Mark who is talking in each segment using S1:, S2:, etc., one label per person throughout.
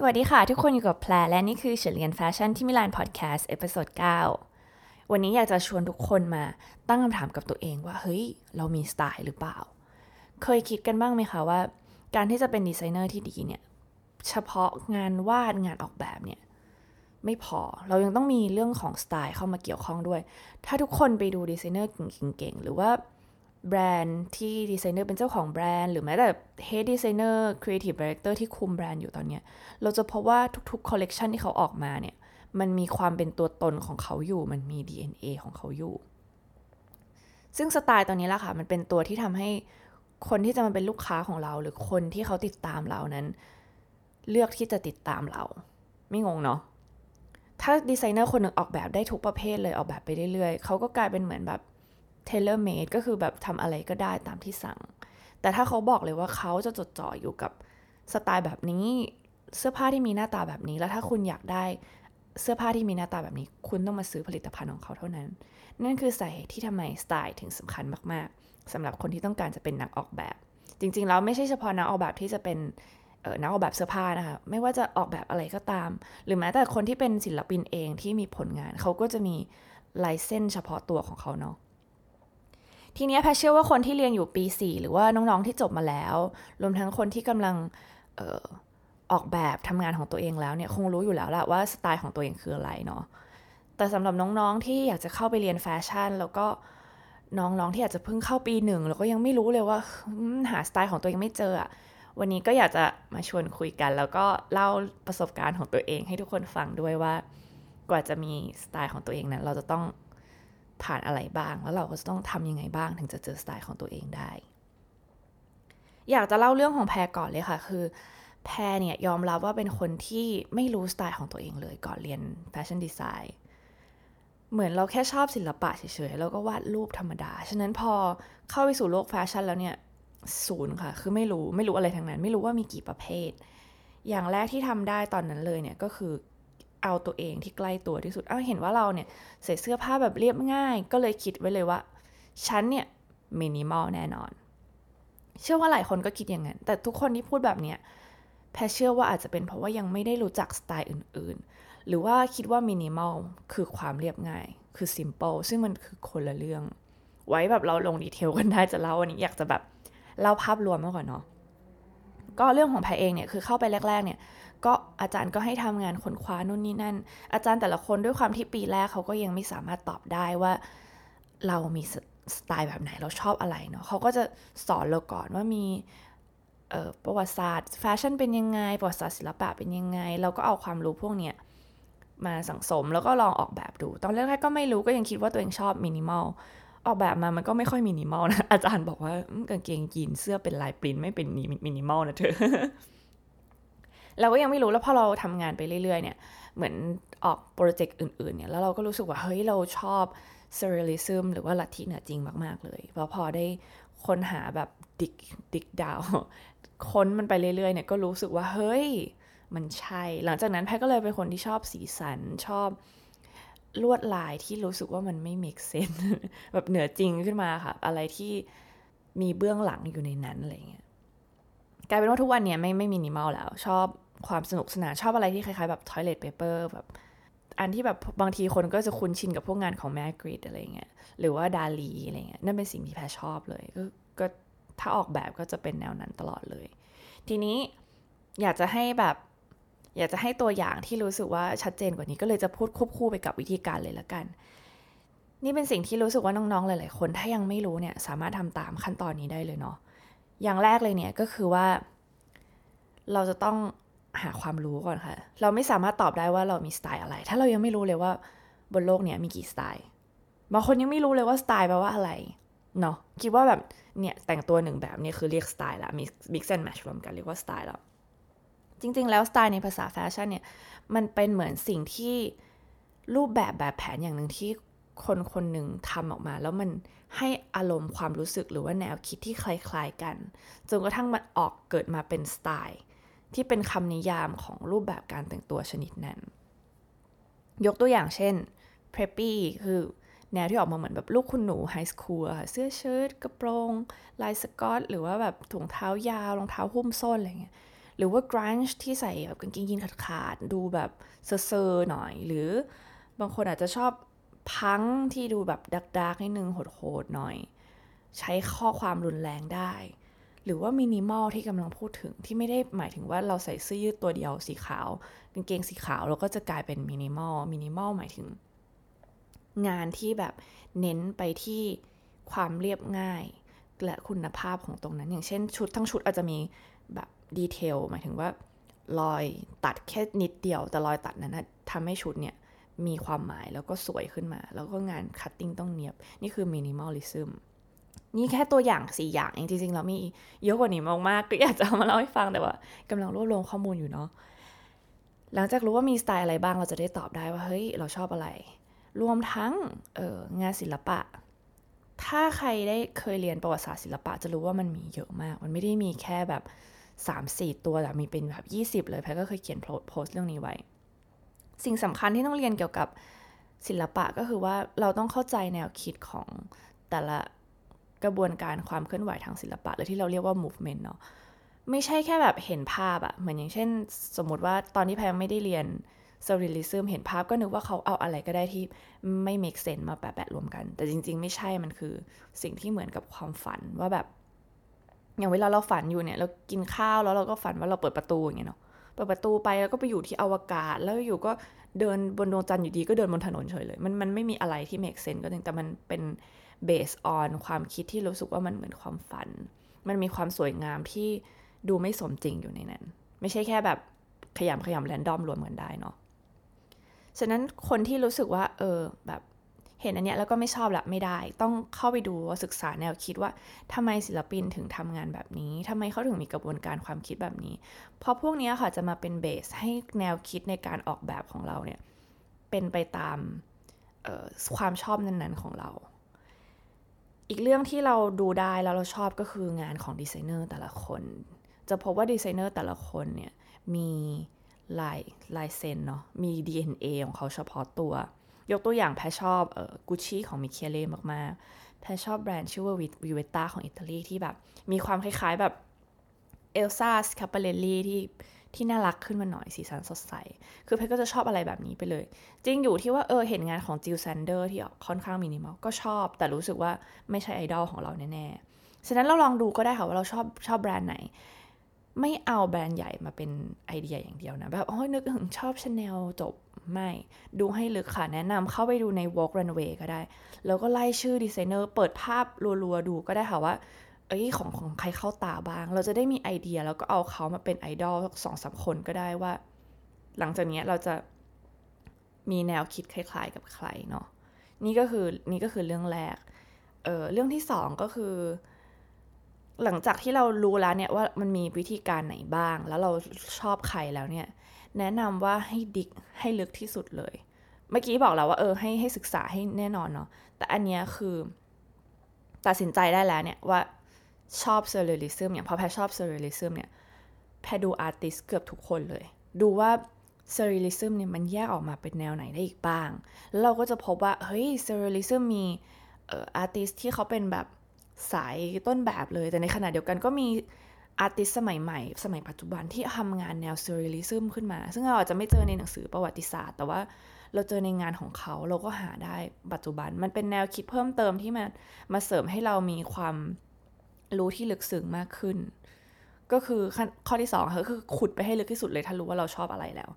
S1: สวัสดีค่ะ ทุกคนอยู่กับแพรและนี่คือเรียนแฟชั่นที่มิลานพอดแคสต์ episode 9วันนี้อยากจะชวนทุกคนมาตั้งคำถามกับตัวเองว่า เฮ้ย เรามีสไตล์หรือเปล่า เคยคิดกันบ้างไหมคะว่า การที่จะเป็นดีไซเนอร์ที่ดีเนี่ย เฉพาะงานวาดงานออกแบบเนี่ย ไม่พอเรายังต้องมีเรื่องของสไตล์เข้ามาเกี่ยวข้องด้วย ถ้าทุกคนไปดูดีไซเนอร์เก่งๆหรือว่า แบรนด์ที่ดีไซเนอร์เป็นเจ้าของแบรนด์หรือแม้แต่ Head Designer Creative Director ที่คุมแบรนด์อยู่ตอนนี้เราจะพบว่าทุกๆคอลเลกชันที่เขาออกมาเนี่ยมันมีความเป็นตัวตนของเขาอยู่ มันมี DNA ของเขาอยู่ ซึ่งสไตล์ตัวนี้แหละค่ะ มันเป็นตัวที่ทำให้คนที่จะมาเป็นลูกค้าของเรา หรือคนที่เขาติดตามเรานั้น เลือกที่จะติดตามเรา ไม่งงเนาะถ้าดีไซเนอร์คนหนึ่งออกแบบได้ทุกประเภทเลยออกแบบไปเรื่อยๆเขาก็กลายเป็นเหมือนแบบ tailor made ก็คือแบบทำอะไรก็ได้ตามที่สั่ง แต่ถ้าเขาบอกเลยว่าเขาจะจดจ่ออยู่กับสไตล์แบบนี้ เสื้อผ้าที่มีหน้าตาแบบนี้ แล้วถ้าคุณอยากได้เสื้อผ้าที่มีหน้าตาแบบนี้ คุณต้องมาซื้อผลิตภัณฑ์ของเขาเท่านั้น นั่นคือสาเหตุที่ทำไมสไตล์ถึงสำคัญมากๆสำหรับคนที่ต้องการจะเป็นนักออกแบบ จริงๆแล้วไม่ใช่เฉพาะนักออกแบบที่จะเป็นนักออกแบบเสื้อผ้านะคะไม่ว่าจะออกแบบอะไรก็ตาม หรือแม้แต่คนที่เป็นศิลปินเองที่มีผลงาน เขาก็จะมีลายเส้นเฉพาะตัวของเขาเนาะ ทีนี้แพเชื่อว่าคนที่เรียนอยู่ปี 4 หรือว่าน้องๆที่จบมาแล้ว รวมทั้งคนที่กำลังออออกแบบทำงานของตัวเองแล้วเนี่ยคงรู้อยู่แล้วละว่าสไตล์ของตัวเองคืออะไรเนาะแต่สำหรับน้องๆที่อยากจะเข้าไปเรียนแฟชั่น แล้วก็น้องๆที่อาจจะเพิ่งเข้าปีหนึ่งแล้วก็ยังไม่รู้เลยว่าหาสไตล์ของตัวเองไม่เจออะวันนี้ก็อยากจะมาชวนคุยกัน แล้วก็เล่าประสบการณ์ของตัวเองให้ทุกคนฟังด้วยว่ากว่าจะมีสไตล์ของตัวเองนั้นเราจะต้อง ผ่านอะไรบ้าง แล้วเราก็จะต้องทำยังไงบ้าง ถึงจะเจอสไตล์ของตัวเองได้ อยากจะเล่าเรื่องของแพรก่อนเลยค่ะ คือ แพรเนี่ยยอมรับว่าเป็นคนที่ไม่รู้สไตล์ของตัวเองเลยก่อนเรียน fashion design เหมือนเราแค่ชอบศิลปะเฉยๆ แล้วก็วาดรูปธรรมดา ฉะนั้นพอเข้าไปสู่โลกแฟชั่นแล้วเนี่ยศูนย์ค่ะ คือไม่รู้ไม่รู้อะไรทั้งนั้น ไม่รู้ว่ามีกี่ประเภท อย่างแรกที่ทำได้ตอนนั้นเลยเนี่ยก็คือ เอาตัวเองที่ใกล้ตัวที่สุด เอาเห็นว่าเราเนี่ยใส่เสื้อผ้าแบบเรียบง่าย ก็เลยคิดไว้เลยว่า ฉันเนี่ยมินิมอลแน่นอน เชื่อว่าหลายคนก็คิดอย่างนั้น แต่ทุกคนที่พูดแบบเนี้ยแพเชื่อว่าอาจจะเป็นเพราะว่ายังไม่ได้รู้จักสไตล์อื่นๆ หรือว่าคิดว่ามินิมอลคือความเรียบง่าย คือซิมเปิลซึ่งมันคือคนละเรื่อง ไว้แบบเราลง detail กันได้จะเล่าวันนี้อยากจะแบบเล่าภาพรวมมาก่อนเนาะก็เรื่องของแพรเองเนี่ยคือเข้าไปแรก ๆเนี่ย ก็อาจารย์ก็ให้ทำงานค้นคว้านู่นนี่นั่น อาจารย์แต่ละคนด้วยความที่ปีแรกเขาก็ยังไม่สามารถตอบได้ว่าเรามีสไตล์แบบไหนเราชอบอะไรเนาะเขาก็จะสอนเราก่อนว่ามีประวัติศาสตร์แฟชั่นเป็นยังไง ประวัติศาสตร์ศิลปะเป็นยังไง เราก็เอาความรู้พวกเนี้ยมาสั่งสมแล้วก็ลองออกแบบดู ตอนแรกๆก็ไม่รู้ก็ยังคิดว่าตัวเองชอบมินิมอลออกแบบมามันก็ไม่ค่อยมินิมอลนะ อาจารย์บอกว่ากางเกงยีนเสื้อเป็นลายปริ้นไม่เป็นมินิมอลนะเธอ เราก็ยังไม่รู้แล้วพอเราทำงานไปเรื่อยๆเนี่ยเหมือนออกโปรเจกต์อื่นๆเนี่ยแล้วเราก็รู้สึกว่าเฮ้ยเราชอบ surrealism หรือว่าลัทธิเหนือจริงมากๆเลยเพราะพอได้ค้นหาแบบ dig dig down ค้นมันไปเรื่อยๆเนี่ยก็รู้สึกว่าเฮ้ยมันใช่ หลังจากนั้นแพรก็เลยเป็นคนที่ชอบสีสันชอบลวดลายที่รู้สึกว่ามันไม่ make sense แบบเหนือจริงขึ้นมาค่ะ อะไรที่มีเบื้องหลังอยู่ในนั้นอะไรเงี้ยกลายเป็นว่าทุกวันเนี่ยไม่ไม่มินิมอลแล้ว ชอบ ความสนุกสนานชอบอะไรที่คล้ายๆแบบ toilet paper แบบอันที่แบบบางทีคนก็จะคุ้นชินกับพวกงานของแมกริดอะไรเงี้ยหรือว่าดาลีอะไรเงี้ยนั่นเป็นสิ่งที่แพรชอบเลยก็ก็ถ้าออกแบบก็จะเป็นแนวนั้นตลอดเลย ทีนี้อยากจะให้แบบ อยากจะให้ตัวอย่างที่รู้สึกว่าชัดเจนกว่านี้ก็เลยจะพูดควบคู่ไปกับวิธีการเลยละกัน นี่เป็นสิ่งที่รู้สึกว่าน้องๆหลายๆคนถ้ายังไม่รู้เนี่ยสามารถทำตามขั้นตอนนี้ได้เลยเนาะอย่างแรกเลยเนี่ยก็คือว่า เราจะต้อง หาความรู้ก่อนค่ะ เราไม่สามารถตอบได้ว่าเรามีสไตล์อะไร ถ้าเรายังไม่รู้เลยว่าบนโลกเนี้ยมีกี่สไตล์บางคนยังไม่รู้เลยว่าสไตล์แปลว่าอะไรเนาะคิดว่าแบบเนี่ยแต่งตัวหนึ่งแบบนี้คือเรียกสไตล์ละมี mix and match รวมกันเรียกว่าสไตล์แล้ว จริง ๆ แล้วสไตล์ในภาษาแฟชั่นเนี่ย มันเป็นเหมือนสิ่งที่รูปแบบแบบแผนอย่างหนึ่งที่คนคนหนึ่งทำออกมา แล้วมันให้อารมณ์ความรู้สึกหรือว่าแนวคิดที่คล้าย ๆ กันจนกระทั่งมันออกเกิดมาเป็นสไตล์ ที่เป็นคำนิยามของรูปแบบการแต่งตัวชนิดนั้น ยกตัวอย่างเช่น preppy คือแนวที่ออกมาเหมือนแบบลูกคุณหนู high school เสื้อเชิ้ตกระโปรง ลายสกอต หรือว่าแบบถุงเท้ายาวรองเท้าหุ้มส้นอะไรเงี้ยหรือว่า grunge ที่ใส่แบบกางเกงยีนขาดๆดูแบบเซอร์ๆหน่อย หรือบางคนอาจจะชอบพังที่ดูแบบ dark ๆนิดนึงโหดๆหน่อย ใช้ข้อความรุนแรงได้ หรือว่ามินิมอลที่กำลังพูดถึงที่ไม่ได้หมายถึงว่าเราใส่เสื้อยืดตัวเดียวสีขาวกางเกงสีขาวเราก็จะกลายเป็น minimal minimal หมายถึง งานที่แบบเน้นไปที่ความเรียบง่าย และคุณภาพของตรงนั้น อย่างเช่นชุดทั้งชุดอาจจะมีแบบ detail หมายถึงว่ารอยตัดแค่นิดเดียว แต่รอยตัดนั้นทำให้ชุดเนี่ยมีความหมายแล้วก็สวยขึ้นมา แล้วก็งาน cutting ต้องเนียบ นี่คือ minimalism นี่แค่ตัวอย่างสี่อย่างเองจริงๆเรามีเยอะกว่านี้มากๆก็อยากจะเอามาเล่าให้ฟังแต่ว่ากำลังรวบรวมข้อมูลอยู่เนาะหลังจากรู้ว่ามีสไตล์อะไรบ้างเราจะได้ตอบได้ว่าเฮ้ยเราชอบอะไร รวมทั้งเอองานศิลปะ ถ้าใครได้เคยเรียนประวัติศาสตร์ศิลปะ จะรู้ว่ามันมีเยอะมาก มันไม่ได้มีแค่แบบ 3-4 ตัวแต่มีเป็นแบบ 20 เลยแพทก็เคยเขียนโพสต์เรื่องนี้ไว้ สิ่งสำคัญที่ต้องเรียนเกี่ยวกับศิลปะก็คือว่าเราต้องเข้าใจแนวคิดของแต่ละ กระบวนการความเคลื่อนไหวทางศิลปะ หรือที่เราเรียกว่า movement เนาะไม่ใช่แค่แบบเห็นภาพอะเหมือนอย่างเช่น สมมติว่าตอนที่แพงไม่ได้เรียน surrealism เห็นภาพก็นึกว่าเขาเอาอะไรก็ได้ที่ไม่ make sense มาแปะๆรวมกัน แต่จริง ๆ ไม่ใช่มันคือสิ่งที่เหมือนกับความฝันว่าแบบ อย่างเวลาเราฝันอยู่เนี่ยเรากินข้าวแล้วเราก็ฝันว่าเราเปิดประตูอย่างเงี้ยเนาะเปิดประตูไปแล้วก็ไปอยู่ที่อวกาศ แล้วอยู่ก็เดินบนดวงจันทร์อยู่ดีก็เดินบนถนนเฉยเลย มันมันไม่มีอะไรที่ make sense ก็จริงแต่มันเป็น based on ความคิดที่รู้สึกว่ามันเหมือนความฝัน มันมีความสวยงามที่ดูไม่สมจริงอยู่ในนั้น ไม่ใช่แค่แบบขยำขยำแรนดอมรวมกันได้เนาะฉะนั้นคนที่รู้สึกว่า เออแบบเห็นอันเนี้ยแล้วก็ไม่ชอบละไม่ได้ ต้องเข้าไปดูว่าศึกษาแนวคิดว่าทำไมศิลปินถึงทำงานแบบนี้ทำไมเขาถึงมีกระบวนการความคิดแบบนี้ เพราะพวกนี้ค่ะจะมาเป็นเบสให้แนวคิดในการออกแบบของเราเนี่ยเป็นไปตามความชอบนั้นๆของเรา อีกเรื่องที่เราดูได้แล้วเราชอบก็คืองานของดีไซเนอร์แต่ละคน จะพบว่าดีไซเนอร์แต่ละคนเนี่ยมีลายลายเซ็นเนาะมี DNA ของเขาเฉพาะตัว ยกตัวอย่างแพรชอบเออกุชชี่ของมิเคเล่มากๆ แพรชอบแบรนด์ชื่อว่า Vivetta ของอิตาลีที่แบบ มีความคล้ายๆแบบ Elsa Schiaparelli ที่ ที่น่ารักขึ้นมาหน่อยสีสันสดใส คือแพรก็จะชอบอะไรแบบนี้ไปเลย จริงอยู่ที่ว่าเออเห็นงานของ Jil Sander ที่ค่อนข้างมินิมอลก็ชอบ แต่รู้สึกว่าไม่ใช่ไอดอลของเราแน่ๆ ฉะนั้นเราลองดูก็ได้ค่ะว่าเราชอบชอบแบรนด์ไหน ไม่เอาแบรนด์ใหญ่มาเป็นไอเดียอย่างเดียวนะแบบโอ้ยนึกถึงชอบชาแนลจบไม่ดูให้ลึกค่ะ แนะนำเข้าไปดูใน Vogue Runway ก็ได้ แล้วก็ไล่ชื่อดีไซเนอร์เปิดภาพรัวๆดูก็ได้ค่ะว่า เอ้ยของของใครเข้าตาบ้าง เราจะได้มีไอเดียแล้วก็เอาเขามาเป็นไอดอลสองสามคนก็ได้ว่า หลังจากนี้เราจะมีแนวคิดคล้าย ๆ กับใครเนาะนี่ก็คือนี่ก็คือเรื่องแรกเออเรื่องที่สองก็คือ หลังจากที่เรารู้แล้วเนี่ยว่ามันมีวิธีการไหนบ้าง แล้วเราชอบใครแล้วเนี่ย แนะนำว่าให้ดิกให้ลึกที่สุดเลย เมื่อกี้บอกแล้วว่าเออให้ให้ศึกษาให้แน่นอนเนาะแต่อันเนี้ยคือ ตัดสินใจได้แล้วเนี่ยว่า ชอบ surrealism อย่างพอแพรชอบ surrealism เนี่ยแพรดู artist เกือบทุกคนเลย ดูว่า surrealism เนี่ยมันแยกออกมาเป็นแนวไหนได้อีกบ้าง แล้วเราก็จะพบว่า เฮ้ย surrealism มี artist ที่เขาเป็นแบบสายต้นแบบเลย แต่ในขณะเดียวกันก็มี artist สมัยใหม่ สมัยปัจจุบันที่ทำงานแนว surrealism ขึ้นมา ซึ่งเราอาจจะไม่เจอในหนังสือประวัติศาสตร์ แต่ว่าเราเจอในงานของเขาเราก็หาได้ปัจจุบัน มันเป็นแนวคิดเพิ่มเติมที่มามาเสริมให้เรามีความ รู้ที่ลึกซึ้งมากขึ้น ก็คือข้อที่สองก็คือขุดไปให้ลึกที่สุดเลยถ้ารู้ว่าเราชอบอะไรแล้ว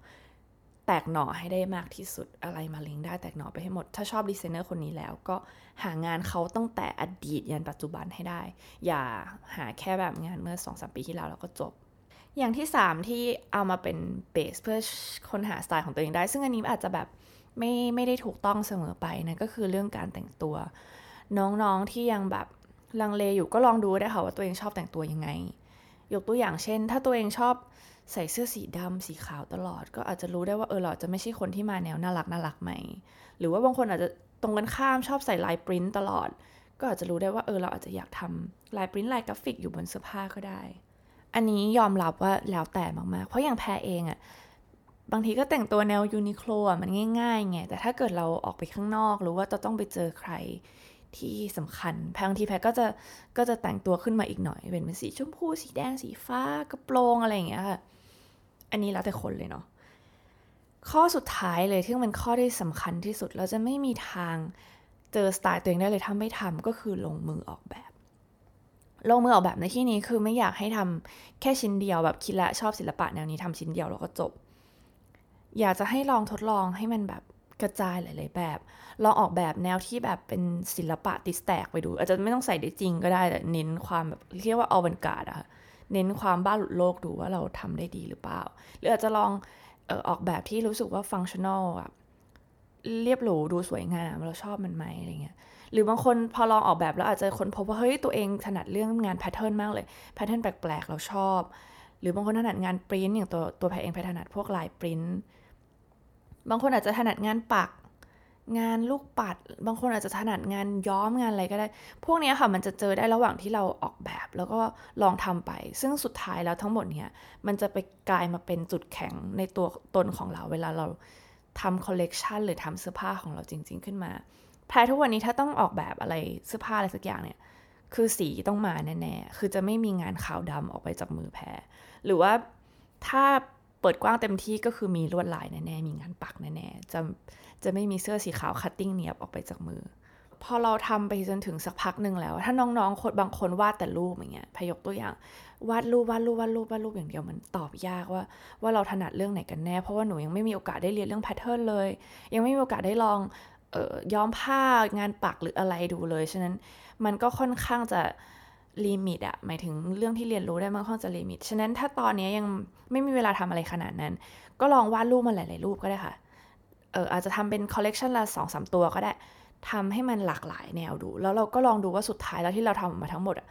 S1: แตกหน่อให้ได้มากที่สุดอะไรมาลิงได้แตกหน่อไปให้หมด ถ้าชอบดีไซเนอร์คนนี้แล้ว ก็หางานเขาตั้งแต่อดีตยันปัจจุบันให้ได้ อย่าหาแค่แบบงานเมื่อสองสามปีที่แล้วแล้วก็จบอย่างที่ 3 ที่เอามาเป็นเบสเพื่อค้นหาสไตล์ของตัวเองได้ ซึ่งอันนี้อาจจะแบบไม่ไม่ได้ถูกต้องเสมอไปนะก็คือเรื่องการแต่งตัว น้องๆที่ยังแบบ ลังเลอยู่ก็ลองดูได้ค่ะว่าตัวเองชอบแต่งตัวยังไง ยกตัวอย่างเช่น ถ้าตัวเองชอบใส่เสื้อสีดำสีขาวตลอด ก็อาจจะรู้ได้ว่าเออเราจะไม่ใช่คนที่มาแนวน่ารักน่ารักไหมหรือว่าบางคนอาจจะตรงกันข้ามชอบใส่ลายปริ้นตลอด ก็อาจจะรู้ได้ว่าเออเราอาจจะอยากทำลายปริ้นลายกราฟิกอยู่บนเสื้อผ้าก็ได้ อันนี้ยอมรับว่าแล้วแต่มากๆ เพราะอย่างแพรเองอะบางทีก็แต่งตัวแนวยูนิโคลมันง่ายๆไงแต่ถ้าเกิดเราออกไปข้างนอก หรือว่าจะต้องไปเจอใคร ที่สำคัญแพงทีแพก็จะก็จะแต่งตัวขึ้นมาอีกหน่อย เป็นเป็นสีชมพู สีแดง สีฟ้ากระโปรงอะไรอย่างเงี้ยค่ะ อันนี้แล้วแต่คนเลยเนาะ ข้อสุดท้ายเลยที่เป็นข้อที่สำคัญที่สุด เราจะไม่มีทางเจอสไตล์ตัวเองได้เลยถ้าไม่ทำก็คือลงมือออกแบบ ลงมือออกแบบในที่นี้คือไม่อยากให้ทำแค่ชิ้นเดียวแบบคิดละชอบศิลปะแนวนี้ทำชิ้นเดียวแล้วก็จบ อยากจะให้ลองทดลองให้มันแบบ กระจายหลาย ๆ แบบลองออกแบบแนวที่แบบเป็นศิลปะติสแตกไปดู อาจจะไม่ต้องใส่ได้จริงก็ได้แต่เน้นความแบบเรียกว่า avant-garde อะเน้นความบ้าหลุดโลกดูว่าเราทำได้ดีหรือเปล่า หรืออาจจะลองออกแบบที่รู้สึกว่า functional แบบเรียบหรูดูสวยงามเราชอบมันไหมอะไรเงี้ยหรือบางคนพอลองออกแบบแล้วอาจจะค้นพบว่าเฮ้ยตัวเองถนัดเรื่องงาน pattern มากเลย pattern แปลกๆเราชอบ หรือบางคนถนัดงานปริ้นอย่างตัวตัวแพรเองแพรถนัดพวกลายปริ้น บางคนอาจจะถนัดงานปัก งานลูกปัด บางคนอาจจะถนัดงานย้อมงานอะไรก็ได้ พวกนี้ค่ะมันจะเจอได้ระหว่างที่เราออกแบบ แล้วก็ลองทำไป ซึ่งสุดท้ายแล้วทั้งหมดเนี้ยมันจะไปกลายมาเป็นจุดแข็งในตัวตนของเราเวลาเราทำคอลเลกชันหรือทำเสื้อผ้าของเราจริง ๆ ขึ้นมาแพรทุกวันนี้ถ้าต้องออกแบบอะไรเสื้อผ้าอะไรสักอย่างเนี่ย คือสีต้องมาแน่ๆ คือจะไม่มีงานขาวดำออกไปจากมือแพรหรือว่าถ้า เปิดกว้างเต็มที่ก็คือมีลวดลายแน่ๆ มีงานปักแน่ๆ จะจะไม่มีเสื้อสีขาว cutting เนียบออกไปจากมือ พอเราทำไปจนถึงสักพักหนึ่งแล้ว ถ้าน้องๆคนบางคนวาดแต่รูปอย่างเงี้ยแพรยกตัวอย่างวาดรูปวาดรูปวาดรูปวาดรูปอย่างเดียวมันตอบยากว่าว่าเราถนัดเรื่องไหนกันแน่ เพราะว่าหนูยังไม่มีโอกาสได้เรียนเรื่อง pattern เลย ยังไม่มีโอกาสได้ลองเออย้อมผ้างานปักหรืออะไรดูเลย ฉะนั้นมันก็ค่อนข้างจะ limit อะหมายถึงเรื่องที่เรียนรู้ได้มันค่อนจะ limit ฉะนั้นถ้าตอนนี้ยังไม่มีเวลาทำอะไรขนาดนั้น ก็ลองวาดรูปมาหลาย ๆ รูปก็ได้ค่ะ เอออาจจะทำเป็นคอลเลกชันละสองสามตัวก็ได้ทำให้มันหลากหลายแนวดู แล้วเราก็ลองดูว่าสุดท้ายแล้วที่เราทำออกมาทั้งหมดอะ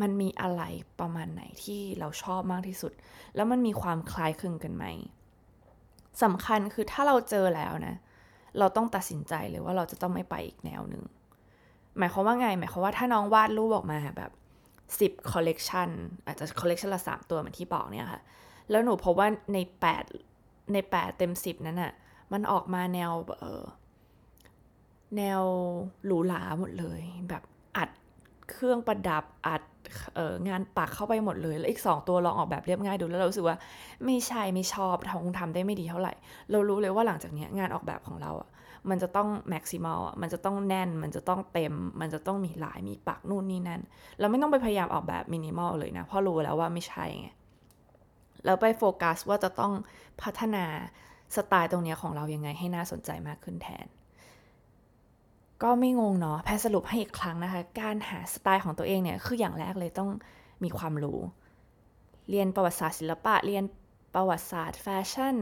S1: มันมีอะไรประมาณไหนที่เราชอบมากที่สุด แล้วมันมีความคล้ายคลึงกันไหมสำคัญคือถ้าเราเจอแล้วนะ เราต้องตัดสินใจเลยว่าเราจะต้องไม่ไปอีกแนวหนึ่ง หมายความว่าไง หมายความว่าถ้าน้องวาดรูปออกมาแบบสิบคอลเลกชันอาจจะคอลเลกชันละสามตัวเหมือนที่บอกเนี่ยค่ะ แล้วหนูพบว่าในแปดในแปดเต็มสิบนั้นอะมันออกมาแนวเออแนวหรูหราหมดเลย แบบอัดเครื่องประดับอัดเอองานปักเข้าไปหมดเลย แล้วอีกสองตัวลองออกแบบเรียบง่ายดูแล้วเรารู้สึกว่าไม่ใช่ไม่ชอบทำคงทำได้ไม่ดีเท่าไหร่ เรารู้เลยว่าหลังจากนี้งานออกแบบของเราอะ มันจะต้องแม็กซิมัลอะมันจะต้องแน่น มันจะต้องเต็ม มันจะต้องมีลายมีปักนู่นนี่นั่น เราไม่ต้องไปพยายามออกแบบมินิมอลเลยนะ เพราะรู้แล้วว่าไม่ใช่ไงแล้วไปโฟกัสว่าจะต้องพัฒนาสไตล์ตรงนี้ของเรายังไงให้น่าสนใจมากขึ้นแทน ก็ไม่งงเนาะแพรสรุปให้อีกครั้งนะคะ การหาสไตล์ของตัวเองเนี่ย คืออย่างแรกเลยต้องมีความรู้ เรียนประวัติศาสตร์ศิลปะ เรียน ประวัติศาสตร์แฟชั่น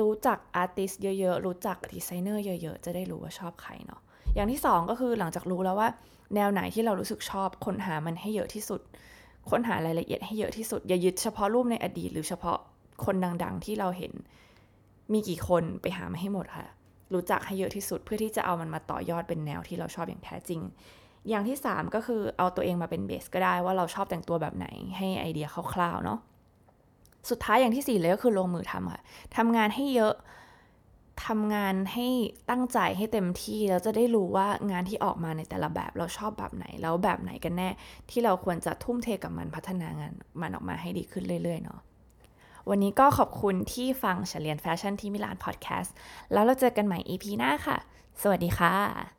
S1: รู้จัก artist เยอะๆ รู้จักดีไซเนอร์เยอะๆ จะได้รู้ว่าชอบใครเนาะอย่างที่สองก็คือหลังจากรู้แล้วว่า แนวไหนที่เรารู้สึกชอบค้นหามันให้เยอะที่สุด ค้นหารายละเอียดให้เยอะที่สุด อย่ายึดเฉพาะรูปในอดีต หรือเฉพาะคนดังๆ ที่เราเห็นมีกี่คนไปหามาให้หมดค่ะ รู้จักให้เยอะที่สุดเพื่อที่จะเอามันมาต่อยอดเป็นแนวที่เราชอบอย่างแท้จริง อย่างที่ 3 ก็คือเอาตัวเองมาเป็นเบสก็ได้ว่าเราชอบแต่งตัวแบบไหนให้ไอเดียคร่าวๆเนาะ สุดท้ายอย่างที่4เลยก็คือลงมือทำค่ะทำงานให้เยอะทำงานให้ตั้งใจให้เต็มที่แล้วจะได้รู้ว่างานที่ออกมาในแต่ละแบบเราชอบแบบไหน แล้วแบบไหนกันแน่ ที่เราควรจะทุ่มเทกับมันพัฒนางานมันออกมาให้ดีขึ้นเรื่อยๆเนาะวันนี้ก็ขอบคุณที่ฟังเฉลียนแฟชั่นที่มิลานพอดแคสต์แล้วเราเจอกันใหม่ EP หน้าค่ะ สวัสดีค่ะ